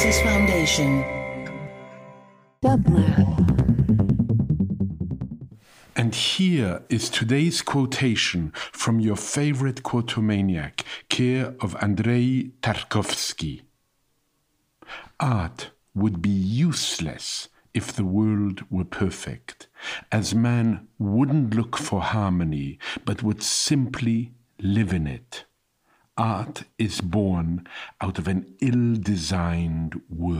Genesis Foundation. And here is today's quotation from your favorite quotomaniac, care of Andrei Tarkovsky. Art would be useless if the world were perfect, as man wouldn't look for harmony, but would simply live in it. Art is born out of an ill designed world.